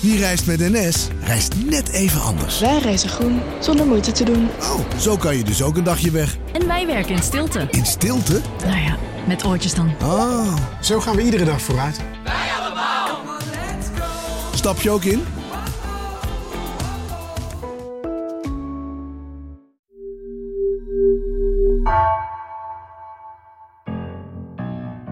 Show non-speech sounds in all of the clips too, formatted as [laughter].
Wie reist met NS, reist net even anders. Wij reizen groen, zonder moeite te doen. Oh, zo kan je dus ook een dagje weg. En wij werken in stilte. In stilte? Nou ja, met oortjes dan. Ah. Zo gaan we iedere dag vooruit. Stap je ook in?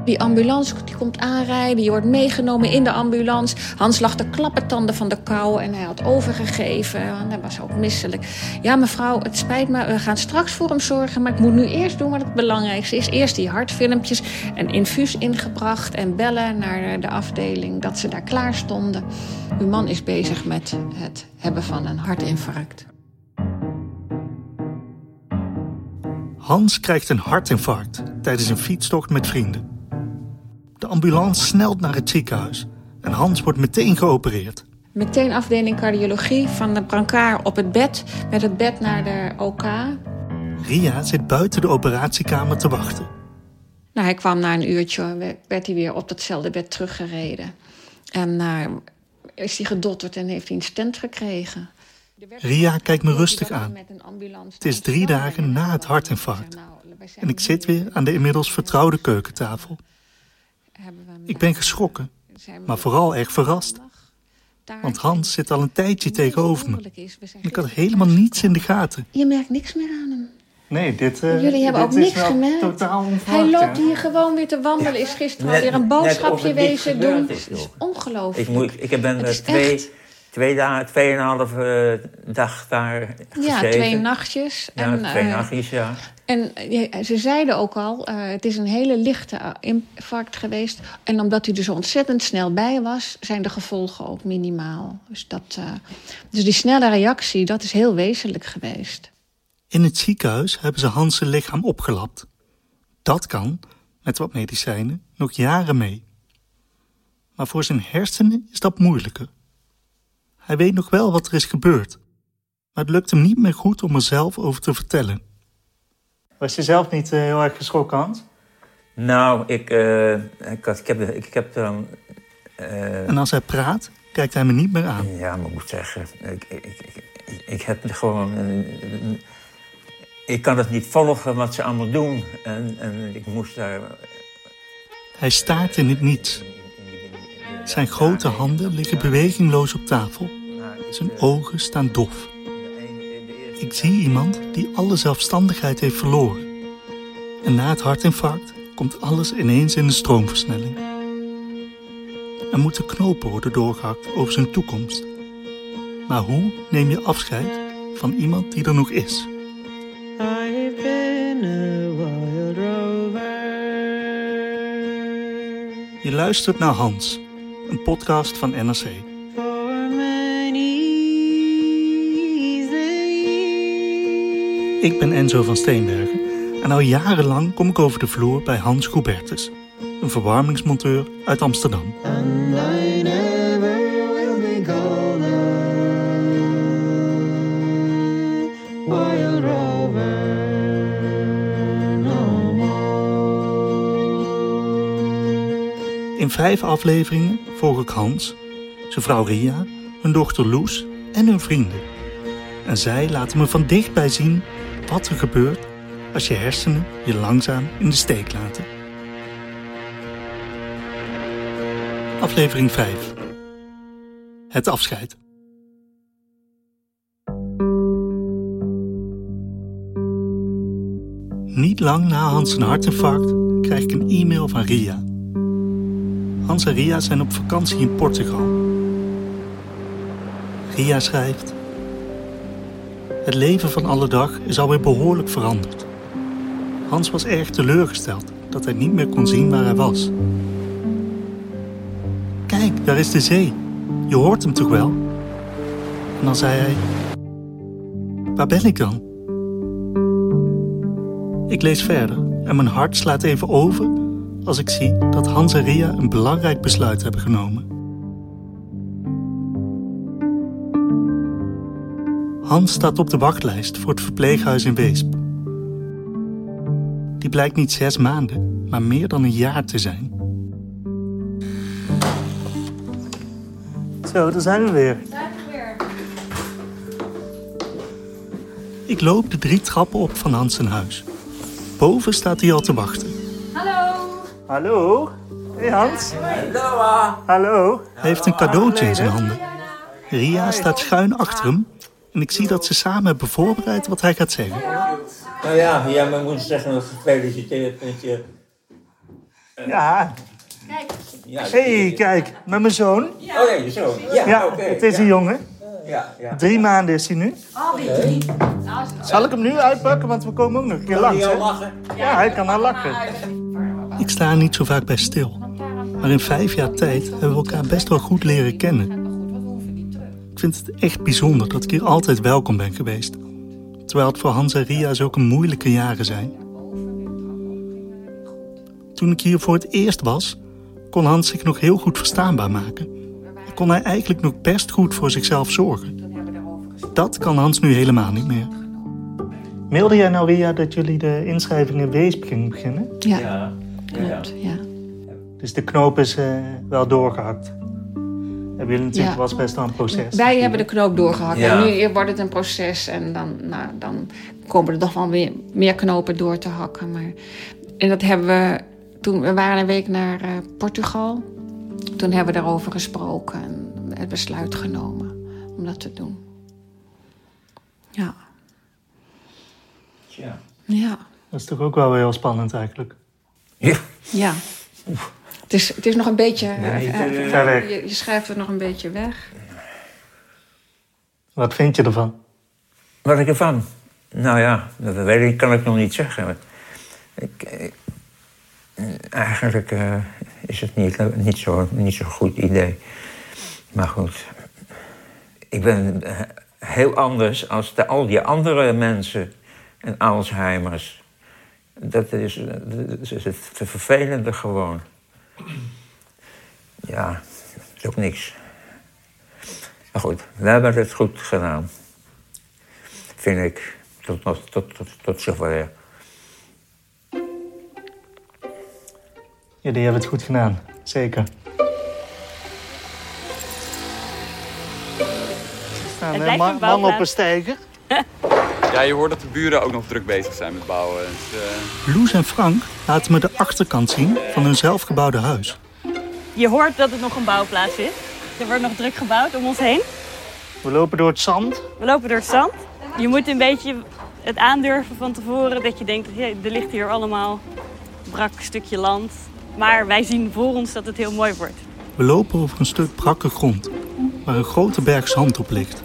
Die ambulance die komt aanrijden, je wordt meegenomen in de ambulance. Hans lag de klappertanden van de kou en hij had overgegeven. En hij was ook misselijk. Ja, mevrouw, het spijt me, we gaan straks voor hem zorgen... maar ik moet nu eerst doen wat het belangrijkste is. Eerst die hartfilmpjes, een infuus ingebracht... en bellen naar de afdeling dat ze daar klaar stonden. Uw man is bezig met het hebben van een hartinfarct. Hans krijgt een hartinfarct tijdens een fietstocht met vrienden. De ambulance snelt naar het ziekenhuis en Hans wordt meteen geopereerd. Meteen afdeling cardiologie van de brancard op het bed, met het bed naar de OK. Ria zit buiten de operatiekamer te wachten. Nou, hij kwam na een uurtje, werd hij weer op datzelfde bed teruggereden. En uh, is hij gedotterd en heeft hij een stent gekregen. Ria kijkt me rustig aan. Het is drie dagen na het hartinfarct. En ik zit weer aan de inmiddels vertrouwde keukentafel. Ik ben geschrokken, maar vooral erg verrast. Want Hans zit al een tijdje tegenover me. Ik had helemaal niets in de gaten. Je merkt niks meer aan hem. Nee, dit uh, Jullie hebben ook niks gemerkt. Totaal Hij loopt hier gewoon weer te wandelen. Is gisteren alweer een boodschapje wezen doen. Het is ongelooflijk. Ik, moet, ik ben er twee, echt... twee dagen, tweeënhalve uh, dag daar gezeten. Ja, twee nachtjes. Ja, en, twee uh, nachtjes, ja. En ze zeiden ook al, uh, het is een hele lichte infarct geweest. En omdat u er zo ontzettend snel bij was, zijn de gevolgen ook minimaal. Dus, dat, uh, dus die snelle reactie, dat is heel wezenlijk geweest. In het ziekenhuis hebben ze Hans' lichaam opgelapt. Dat kan, met wat medicijnen, nog jaren mee. Maar voor zijn hersenen is dat moeilijker. Hij weet nog wel wat er is gebeurd. Maar het lukt hem niet meer goed om er zelf over te vertellen. Was je zelf niet uh, heel erg geschrokken, Hans? Nou, ik, uh, ik, had, ik heb, ik heb dan... Uh... En als hij praat, kijkt hij me niet meer aan. Ja, maar ik moet zeggen, ik, ik, ik, ik heb gewoon... ik kan het niet volgen wat ze allemaal doen. En, en ik moest daar... Hij staart in het niets. Zijn grote handen liggen bewegingloos op tafel. Zijn ogen staan dof. Ik zie iemand die alle zelfstandigheid heeft verloren. En na het hartinfarct komt alles ineens in een stroomversnelling. Er moeten knopen worden doorgehakt over zijn toekomst. Maar hoe neem je afscheid van iemand die er nog is? Je luistert naar Hans, een podcast van NRC. Ik ben Enzo van Steenbergen en al jarenlang kom ik over de vloer bij Hans Goebertus, een verwarmingsmonteur uit Amsterdam. In vijf afleveringen volg ik Hans, zijn vrouw Ria, hun dochter Loes en hun vrienden. En zij laten me van dichtbij zien wat er gebeurt als je hersenen je langzaam in de steek laten. Aflevering 5. Het afscheid. Niet lang na Hans zijn hartinfarct krijg ik een e-mail van Ria. Hans en Ria zijn op vakantie in Portugal. Ria schrijft... Het leven van alle dag is alweer behoorlijk veranderd. Hans was erg teleurgesteld dat hij niet meer kon zien waar hij was. Kijk, daar is de zee. Je hoort hem toch wel? En dan zei hij... Waar ben ik dan? Ik lees verder en mijn hart slaat even over als ik zie dat Hans en Ria een belangrijk besluit hebben genomen. Hans staat op de wachtlijst voor het verpleeghuis in Weesp. Die blijkt niet zes maanden, maar meer dan een jaar te zijn. Zo, daar zijn we weer. Ik loop de drie trappen op van Hans zijn huis. Boven staat hij al te wachten. Hallo? Hey Hans. Hallo. Hij heeft een cadeautje in zijn handen. Ria staat schuin achter hem. En ik zie dat ze samen hebben voorbereid wat hij gaat zeggen. Nou ja, ja, maar moet zeggen gefeliciteerd met je... Ja. Ja, hey, kijk, met mijn zoon. Oh ja, je zoon. Ja, Ja, oké. het is ja, een jongen. Ja, ja. Drie maanden is hij nu. Zal ik hem nu uitpakken? Want we komen ook nog een keer Kan die langs. al hè? lachen? Ja, hij kan al lachen. Ik sta er niet zo vaak bij stil. Maar in vijf jaar tijd hebben we elkaar best wel goed leren kennen. Ik vind het echt bijzonder dat ik hier altijd welkom ben geweest. Terwijl het voor Hans en Ria zulke moeilijke jaren zijn. Toen ik hier voor het eerst was, kon Hans zich nog heel goed verstaanbaar maken. En kon hij eigenlijk nog best goed voor zichzelf zorgen. Dat kan Hans nu helemaal niet meer. Mailde jij nou, Ria, dat jullie de inschrijving in Weesp gingen beginnen? Ja, Ja. klopt. Ja. Dus de knoop is eh, wel doorgehakt. Hebben jullie natuurlijk Ja. was best wel een proces. Wij hebben de knoop doorgehakt. Ja. En nu wordt het een proces en dan, nou, dan komen er toch wel weer meer knopen door te hakken. Maar, en dat hebben we toen we waren een week naar eh, Portugal. Toen hebben we daarover gesproken en het besluit genomen om dat te doen. Ja, Ja. ja, Dat is toch ook wel weer heel spannend eigenlijk. Ja. ja. Het is, het is nog een beetje. Nee, eh, eh, eh, Ver weg. Je, je schrijft het nog een beetje weg. Wat vind je ervan? Wat ik ervan? Nou ja, dat weet ik, kan ik nog niet zeggen. Ik, ik- eigenlijk eh, is het niet, niet zo'n niet zo goed idee. Maar goed, ik ben eh, heel anders als de, al die andere mensen en Alzheimer's. Dat is, dat is het vervelende gewoon. [clears throat] Ja, dat is ook niks. Maar goed, we hebben het goed gedaan vind ik, tot, tot, tot, tot, tot zover. Jullie hebben het goed gedaan. Zeker. Er staan Het lijkt ma- een mannen op een steiger. [laughs] Ja, je hoort dat de buren ook nog druk bezig zijn met bouwen. Dus, eh, Loes en Frank laten me de achterkant zien van hun zelfgebouwde huis. Je hoort dat het nog een bouwplaats is. Er wordt nog druk gebouwd om ons heen. We lopen door het zand. We lopen door het zand. Je moet een beetje het aandurven van tevoren. Dat je denkt, er ligt hier allemaal brak stukje land. Maar wij zien voor ons dat het heel mooi wordt. We lopen over een stuk brakke grond, waar een grote berg zand op ligt.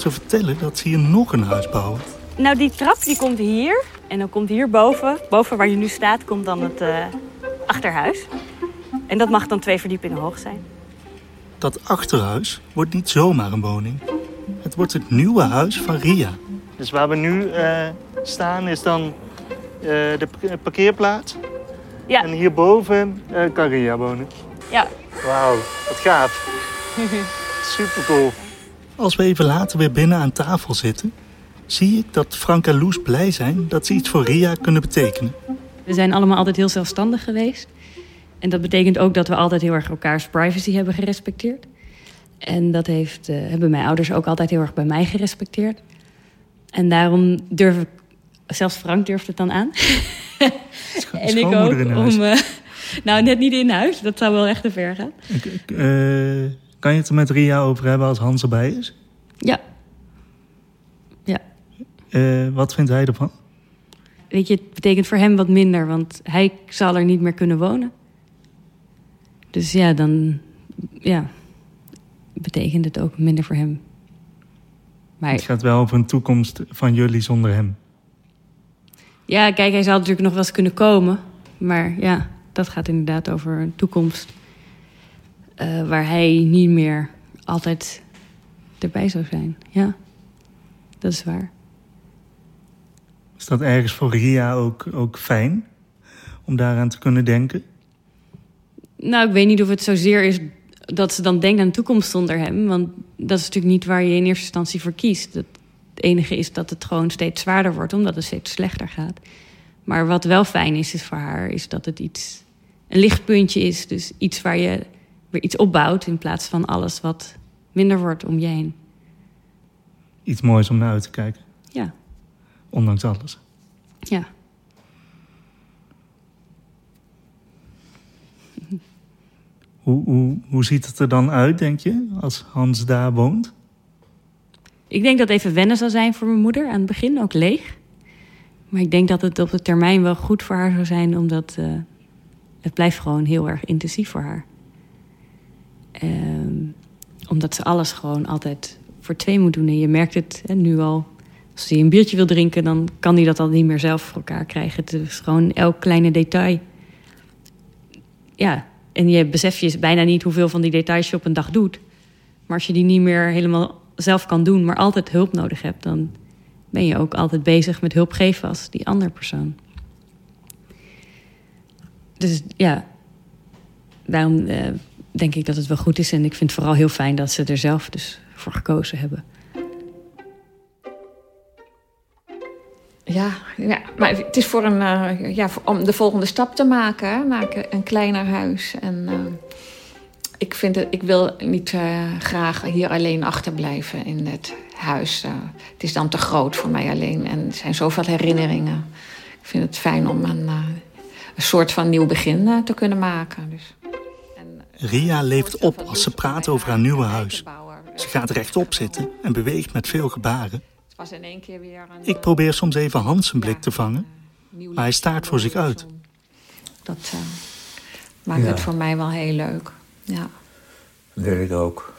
Ze vertellen dat ze hier nog een huis bouwen. Nou, die trap die komt hier. En dan komt hier boven, boven waar je nu staat, komt dan het eh, achterhuis. En dat mag dan twee verdiepingen hoog zijn. Dat achterhuis wordt niet zomaar een woning. Het wordt het nieuwe huis van Ria. Dus waar we nu eh, staan is dan eh, de parkeerplaats. Ja. En hierboven eh kan Ria wonen. Ja, Wauw, wat gaaf. [laughs] Super cool. Als we even later weer binnen aan tafel zitten, zie ik dat Frank en Loes blij zijn dat ze iets voor Ria kunnen betekenen. We zijn allemaal altijd heel zelfstandig geweest. En dat betekent ook dat we altijd heel erg elkaars privacy hebben gerespecteerd. En dat heeft, eh, hebben mijn ouders ook altijd heel erg bij mij gerespecteerd. En daarom durf ik, zelfs Frank durft het dan aan. [laughs] en ik ook in huis. om. eh, [laughs] nou, net niet in huis, dat zou wel echt te ver gaan. Ik- ik, eh, kan je het er met Ria over hebben als Hans erbij is? Ja. Ja. Eh, wat vindt hij ervan? Weet je, het betekent voor hem wat minder, want hij zal er niet meer kunnen wonen. Dus ja, dan ja, betekent het ook minder voor hem. Maar Het gaat wel over een toekomst van jullie zonder hem. ja, kijk, hij zal natuurlijk nog wel eens kunnen komen. Maar ja, dat gaat inderdaad over een toekomst eh, waar hij niet meer altijd erbij zou zijn. Ja, dat is waar. Is dat ergens voor Ria ook, ook fijn om daaraan te kunnen denken? Nou, ik weet niet of het zozeer is dat ze dan denkt aan de toekomst zonder hem. Want dat is natuurlijk niet waar je in eerste instantie voor kiest. Het enige is dat het gewoon steeds zwaarder wordt, omdat het steeds slechter gaat. Maar wat wel fijn is, is voor haar, is dat het iets, een lichtpuntje is. Dus iets waar je weer iets opbouwt in plaats van alles wat minder wordt om je heen. Iets moois om naar uit te kijken, Ja, ondanks alles. ja. [laughs] Hoe, hoe, hoe ziet het er dan uit, denk je, als Hans daar woont? Ik denk dat even wennen zal zijn voor mijn moeder aan het begin, ook leeg. Maar ik denk dat het op de termijn wel goed voor haar zou zijn, omdat eh, het blijft gewoon heel erg intensief voor haar. Ehm, omdat ze alles gewoon altijd voor twee moet doen. En je merkt het hè, nu al. Als hij een biertje wil drinken, dan kan hij dat al niet meer zelf voor elkaar krijgen. Het is gewoon elk kleine detail. Ja, en je beseft je bijna niet hoeveel van die details je op een dag doet. Maar als je die niet meer helemaal zelf kan doen, maar altijd hulp nodig hebt, dan ben je ook altijd bezig met hulp geven als die andere persoon. Dus ja, daarom eh, denk ik dat het wel goed is. En ik vind het vooral heel fijn dat ze er zelf dus voor gekozen hebben. Ja, ja, maar het is voor een, eh, ja, om de volgende stap te maken, naar een- kleiner huis. En eh, ik, vind het, ik wil niet eh, graag hier alleen achterblijven in het huis. Het is dan te groot voor mij alleen en er zijn zoveel herinneringen. Ik vind het fijn om een, een soort van nieuw begin te kunnen maken. Dus. Ria leeft op als ze praat over haar nieuwe huis. Ze gaat rechtop zitten en beweegt met veel gebaren. Het was in één keer weer een, Ik probeer soms even Hans zijn blik te vangen, maar hij staart voor zich uit. Dat eh, maakt Ja. het voor mij wel heel leuk. Ja. Wil ik ook.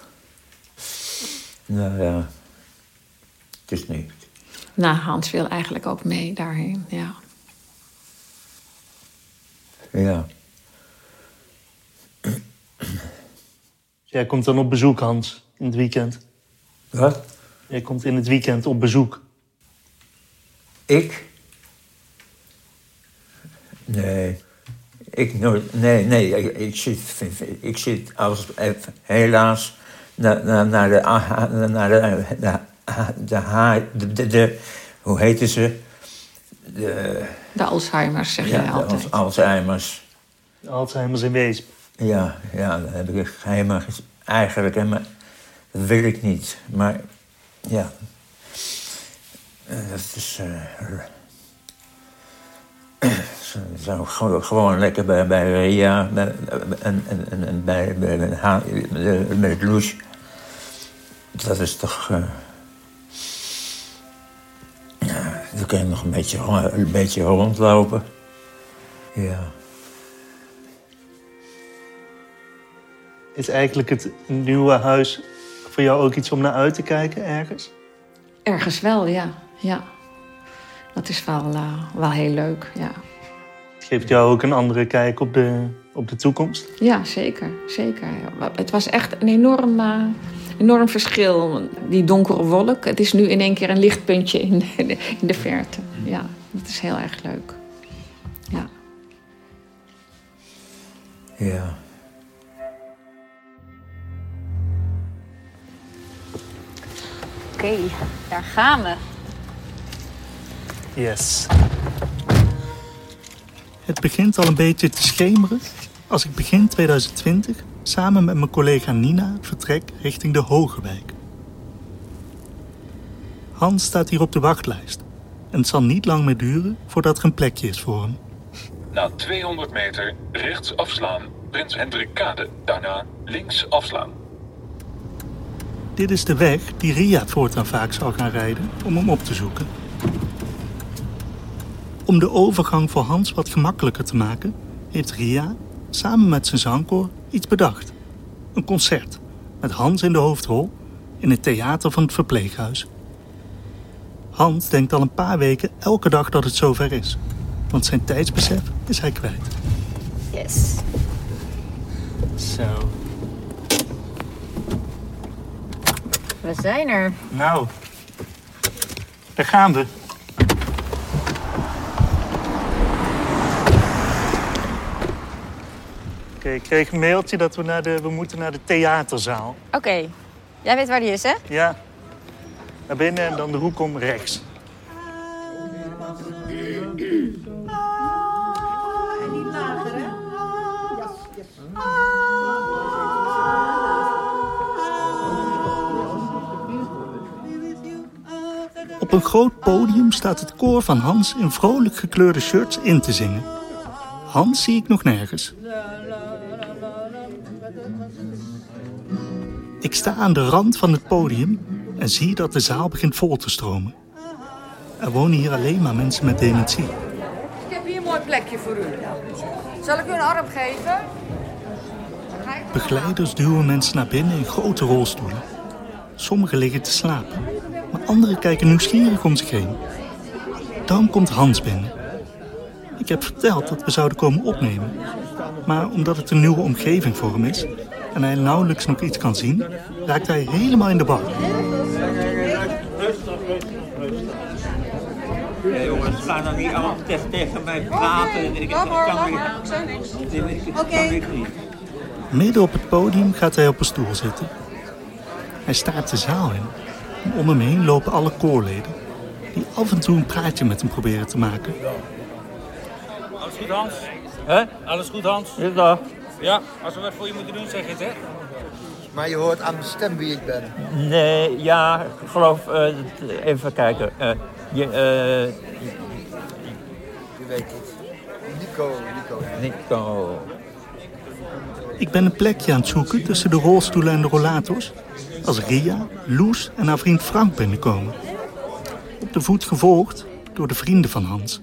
Nou ja, het is niet. Nou, Hans wil eigenlijk ook mee daarheen, ja. Ja, Jij komt dan op bezoek, Hans, in het weekend. wat? Jij komt in het weekend op bezoek. Ik? Nee. Ik nooit. Nee, nee. Ik, ik zit, ik zit als, eh, helaas naar, naar, naar de. ah, Naar de, de, de, de, de, de- Hoe heette ze? De, De Alzheimer's zeg ja, je de altijd. Al- Alzheimer's. Alzheimer's in Weesp. Ja, ja, dat heb ik helemaal. Eigenlijk helemaal. Dat wil ik niet. Maar ja. Eh, Dat is. eh, [clears throat] Zo, zo, gewoon, lekker bij, bij Ria en, en, en, en bij, bij, bij, Loes. Dat is toch. eh, ja, dan kun je nog een beetje, een beetje rondlopen. Ja. Is eigenlijk het nieuwe huis voor jou ook iets om naar uit te kijken ergens? Ergens wel, ja. ja. Dat is wel, eh, wel heel leuk, ja. Het geeft jou ook een andere kijk op de, op de toekomst. Ja, zeker. zeker. Het was echt een enorm, eh, enorm verschil. Die donkere wolk, het is nu in één keer een lichtpuntje in de, in de verte. Ja, dat is heel erg leuk. Ja. Ja. Oké, daar gaan we. Yes. Het begint al een beetje te schemeren als ik begin 2020 samen met mijn collega Nina vertrek richting de Hogewijk. Hans staat hier op de wachtlijst en het zal niet lang meer duren voordat er een plekje is voor hem. Na 200 meter rechts afslaan, Prins Hendrik Kade. Daarna links afslaan. Dit is de weg die Ria voortaan vaak zal gaan rijden om hem op te zoeken. Om de overgang voor Hans wat gemakkelijker te maken, heeft Ria samen met zijn zangkoor iets bedacht. Een concert met Hans in de hoofdrol in het theater van het verpleeghuis. Hans denkt al een paar weken elke dag dat het zover is, want zijn tijdsbesef is hij kwijt. Yes. Zo. We zijn er. Nou, daar gaan we. Oké, ik kreeg een mailtje dat we, naar de, we moeten naar de theaterzaal. Oké. Jij weet waar die is, hè? Ja, naar binnen en dan de hoek om rechts. Op een groot podium staat het koor van Hans in vrolijk gekleurde shirts in te zingen. Hans zie ik nog nergens. Ik sta aan de rand van het podium en zie dat de zaal begint vol te stromen. Er wonen hier alleen maar mensen met dementie. Ik heb hier een mooi plekje voor u. Zal ik u een arm geven? Begeleiders duwen mensen naar binnen in grote rolstoelen. Sommigen liggen te slapen, maar anderen kijken nieuwsgierig om zich heen. Dan komt Hans binnen. Ik heb verteld dat we zouden komen opnemen. Maar omdat het een nieuwe omgeving voor hem is en hij nauwelijks nog iets kan zien, raakt hij helemaal in de war. Ja, jongens, ga dan niet allemaal tegen, mij praten. Ik, ik kan niet. Oké. Midden op het podium gaat hij op een stoel zitten. Hij staart de zaal in. En om hem heen lopen alle koorleden, die af en toe een praatje met hem proberen te maken. Alles goed, Hans? Hè? Alles goed, Hans? Ja, Ja, als we wat voor je moeten doen, zeg het, hè? Maar je hoort aan mijn stem wie ik ben. Nee, ja, ik geloof, eh, even kijken. Eh, je, eh, Je weet het. Nico, Nico. Nico. Ik ben een plekje aan het zoeken tussen de rolstoelen en de rollators. Als Ria, Loes en haar vriend Frank binnenkomen. Op de voet gevolgd door de vrienden van Hans.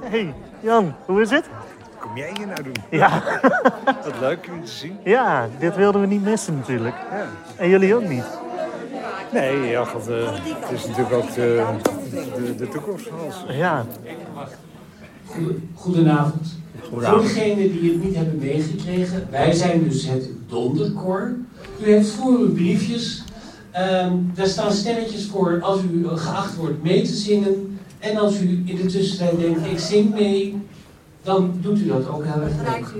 Hey, Jan, hoe is het? Kom jij hier nou doen? Ja. [laughs] Wat leuk om te zien. Ja, dit wilden we niet missen natuurlijk. Ja. En jullie ook niet. Nee, ja, God, eh, het is natuurlijk ook de, de, de toekomst van ons. Ja. Goedenavond. Goedenavond. Voor degenen die het niet hebben meegekregen, wij zijn dus het Donderkoor. U heeft voor uw briefjes, ehm, daar staan stelletjes voor als u geacht wordt mee te zingen. En als u in de tussentijd denkt, ik zing mee, dan doet u dat ook heel erg.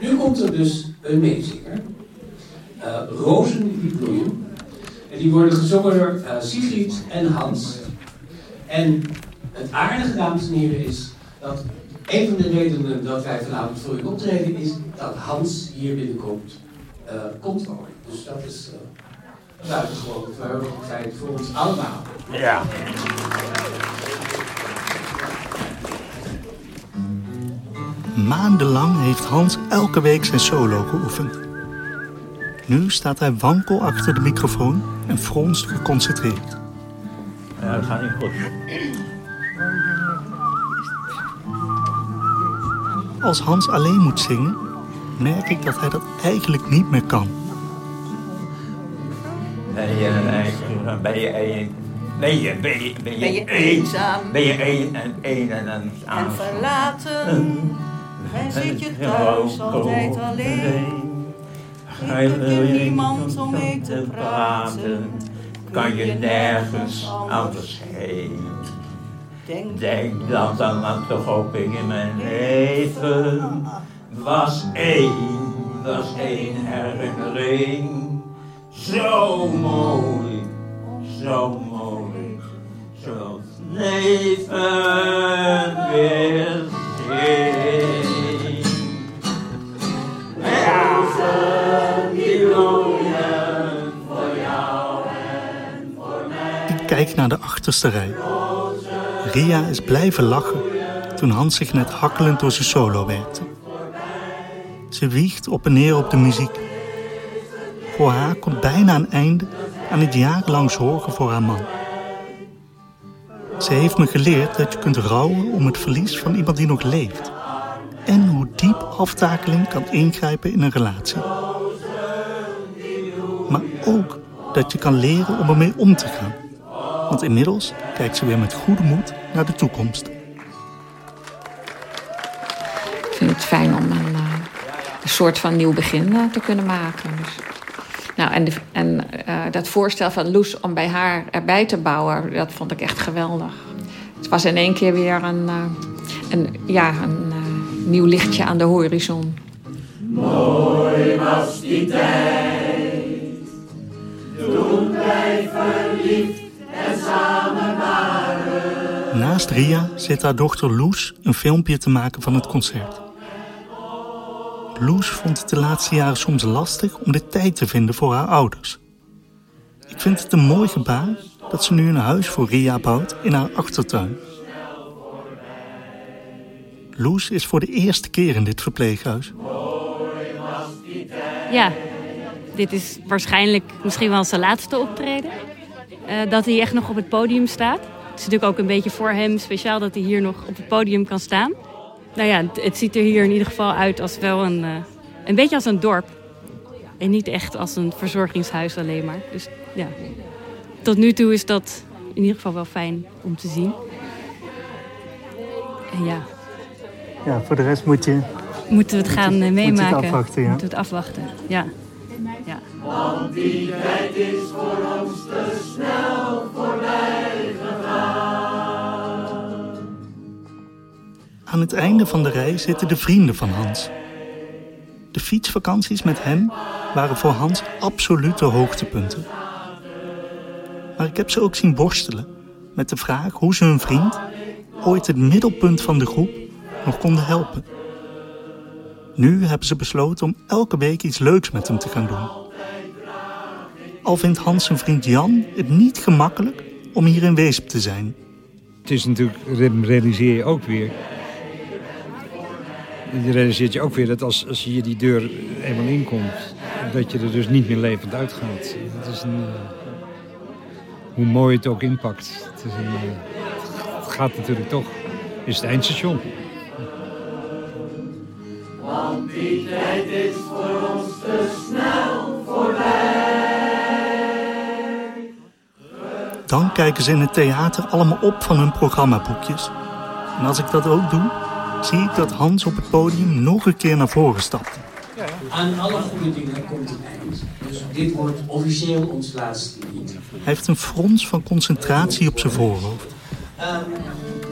Nu komt er dus een meezinger. Eh Rozen die bloeien. En die worden gezongen door eh, Sigrid en Hans. En het aardige, dames en heren, is dat een van de redenen dat wij vanavond voor u optreden is dat Hans hier binnenkomt, eh, komt wonen. Dus dat is uh, buitengewoon verheugend feit voor ons allemaal. Ja. Maandenlang heeft Hans elke week zijn solo geoefend. Nu staat hij wankel achter de microfoon en fronst geconcentreerd. Ja, dat gaat niet goed. Als Hans alleen moet zingen, merk ik dat hij dat eigenlijk niet meer kan. Ben je, een- ben je een... Ben je, ben je, ben je, Ben je een- eenzaam? Ben je een en een en een En verlaten. En zit je thuis altijd alleen. Heb je niemand om mee te praten. Kan je nergens anders heen. Denk, Denk dat dan toch ook in mijn leven was één, was één herinnering. Zo mooi, zo mooi, zoals leven weer zien. Rozen die bloeien voor jou en voor mij. Ik kijk naar de achterste rij. Ria is blijven lachen toen Hans zich net hakkelend door zijn solo werkte. Ze wiegt op en neer op de muziek. Voor haar komt bijna een einde aan het jarenlang zorgen voor haar man. Ze heeft me geleerd dat je kunt rouwen om het verlies van iemand die nog leeft. En hoe diep aftakeling kan ingrijpen in een relatie. Maar ook dat je kan leren om ermee om te gaan. Want inmiddels kijkt ze weer met goede moed naar de toekomst. Ik vind het fijn soort van nieuw begin eh, te kunnen maken. Dus, nou, en de, en eh, dat voorstel van Loes om bij haar erbij te bouwen, dat vond ik echt geweldig. Het was in één keer weer een, eh, een, ja, een eh, nieuw lichtje aan de horizon. Mooi was die tijd. Toen wij verliefd en samen waren. Naast Ria zit haar dochter Loes een filmpje te maken van het concert. Loes vond het de laatste jaren soms lastig om de tijd te vinden voor haar ouders. Ik vind het een mooi gebaar dat ze nu een huis voor Ria bouwt in haar achtertuin. Loes is voor de eerste keer in dit verpleeghuis. Ja, dit is waarschijnlijk misschien wel zijn laatste optreden. Eh, dat hij echt nog op het podium staat. Het is natuurlijk ook een beetje voor hem speciaal dat hij hier nog op het podium kan staan. Nou ja, het, het ziet er hier in ieder geval uit als wel een, eh, een beetje als een dorp. En niet echt als een verzorgingshuis alleen maar. Dus ja, tot nu toe is dat in ieder geval wel fijn om te zien. En ja, Ja, voor de rest moet je... moeten we het gaan eh, moet je het meemaken. afwachten, ja. Moeten we het afwachten, ja. ja. Want die tijd is voor ons te snel voorbij gegaan. Aan het einde van de reis zitten de vrienden van Hans. De fietsvakanties met hem waren voor Hans absolute hoogtepunten. Maar ik heb ze ook zien worstelen met de vraag hoe ze hun vriend, ooit het middelpunt van de groep, nog konden helpen. Nu hebben ze besloten om elke week iets leuks met hem te gaan doen. Al vindt Hans zijn vriend Jan het niet gemakkelijk om hier in Weesp te zijn. Het is natuurlijk, realiseer je ook weer... Je realiseert je ook weer dat als, als je hier die deur eenmaal inkomt... dat je er dus niet meer levend uitgaat. Het is een... eh, hoe mooi het ook inpakt. Het, is een, eh, het gaat natuurlijk toch. Het is het eindstation. Want die tijd is voor ons te snel voorbij. Dan kijken ze in het theater allemaal op van hun programmaboekjes. En als ik dat ook doe, zie ik dat Hans op het podium nog een keer naar voren stapt. Aan alle goede dingen komt een eind. Dus dit wordt officieel ons laatste lied. Hij heeft een frons van concentratie op zijn voorhoofd. Ehm,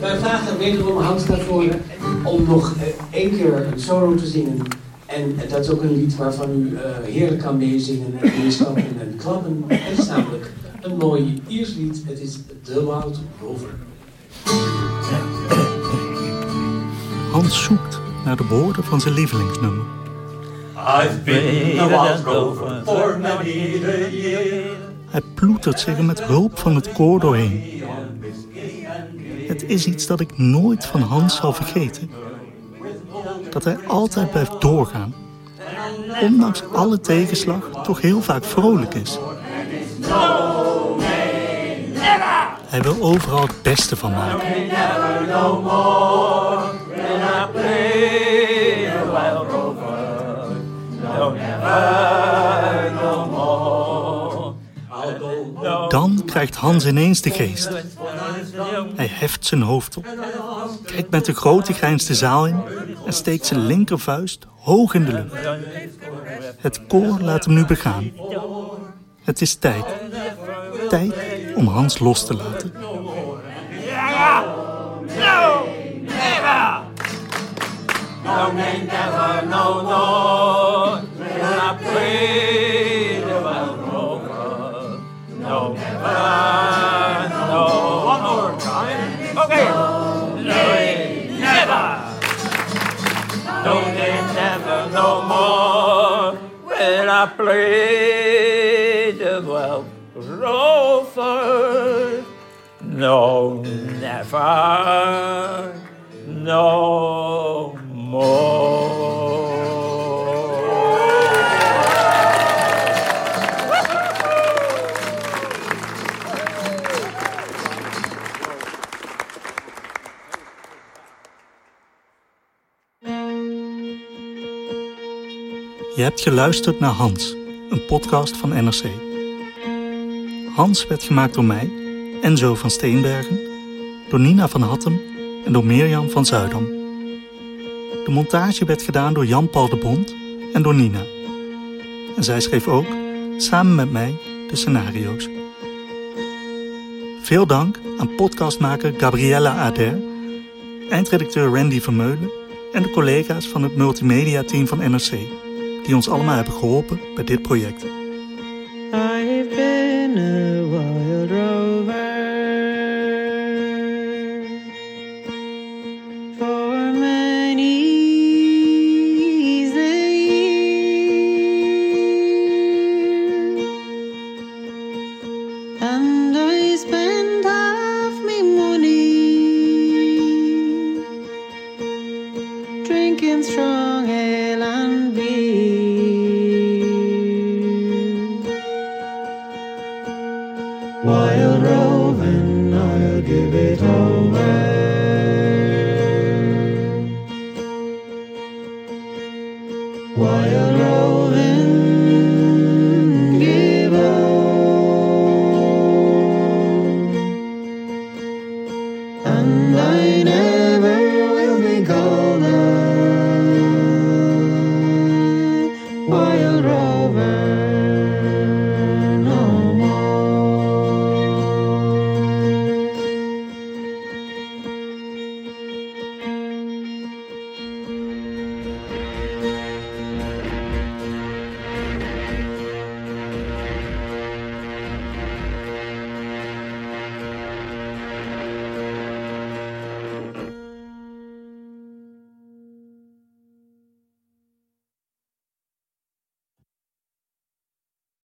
wij vragen wederom Hans naar voren om nog eh, één keer een solo te zingen. En eh, dat is ook een lied waarvan u eh, heerlijk kan meezingen en meestappen en klappen. Het is namelijk een mooi Iers lied. Het is The Wild Rover. Zoekt naar de woorden van zijn lievelingsnummer. I've been a wild rover for many a year. Hij ploetert zich er met hulp van het koor doorheen. Het is iets dat ik nooit van Hans zal vergeten. Dat hij altijd blijft doorgaan. Ondanks alle tegenslag toch heel vaak vrolijk is. Hij wil overal het beste van maken. Play wild rover. No, never no more. I'll go no. Dan krijgt Hans ineens de geest. Hij heft zijn hoofd op, kijkt met een grote grijns de zaal in en steekt zijn linkervuist hoog in de lucht. Het koor laat hem nu begaan. Het is tijd. Tijd om Hans los te laten. No, nay, never, no, no. Will I play the wild rover? No, never, no. One more time. Okay. Nay, never. No, never, no more. Will I play the wild rover? No, never, no. Je hebt geluisterd naar Hans, een podcast van NRC. Hans werd gemaakt door mij, Enzo van Steenbergen, door Nina van Hattem en door Mirjam van Zuidam. De montage werd gedaan door Jan-Paul de Bond en door Nina. En zij schreef ook, samen met mij, de scenario's. Veel dank aan podcastmaker Gabriella Ader, eindredacteur Randy Vermeulen en de collega's van het multimedia-team van NRC, die ons allemaal hebben geholpen bij dit project. Strong. from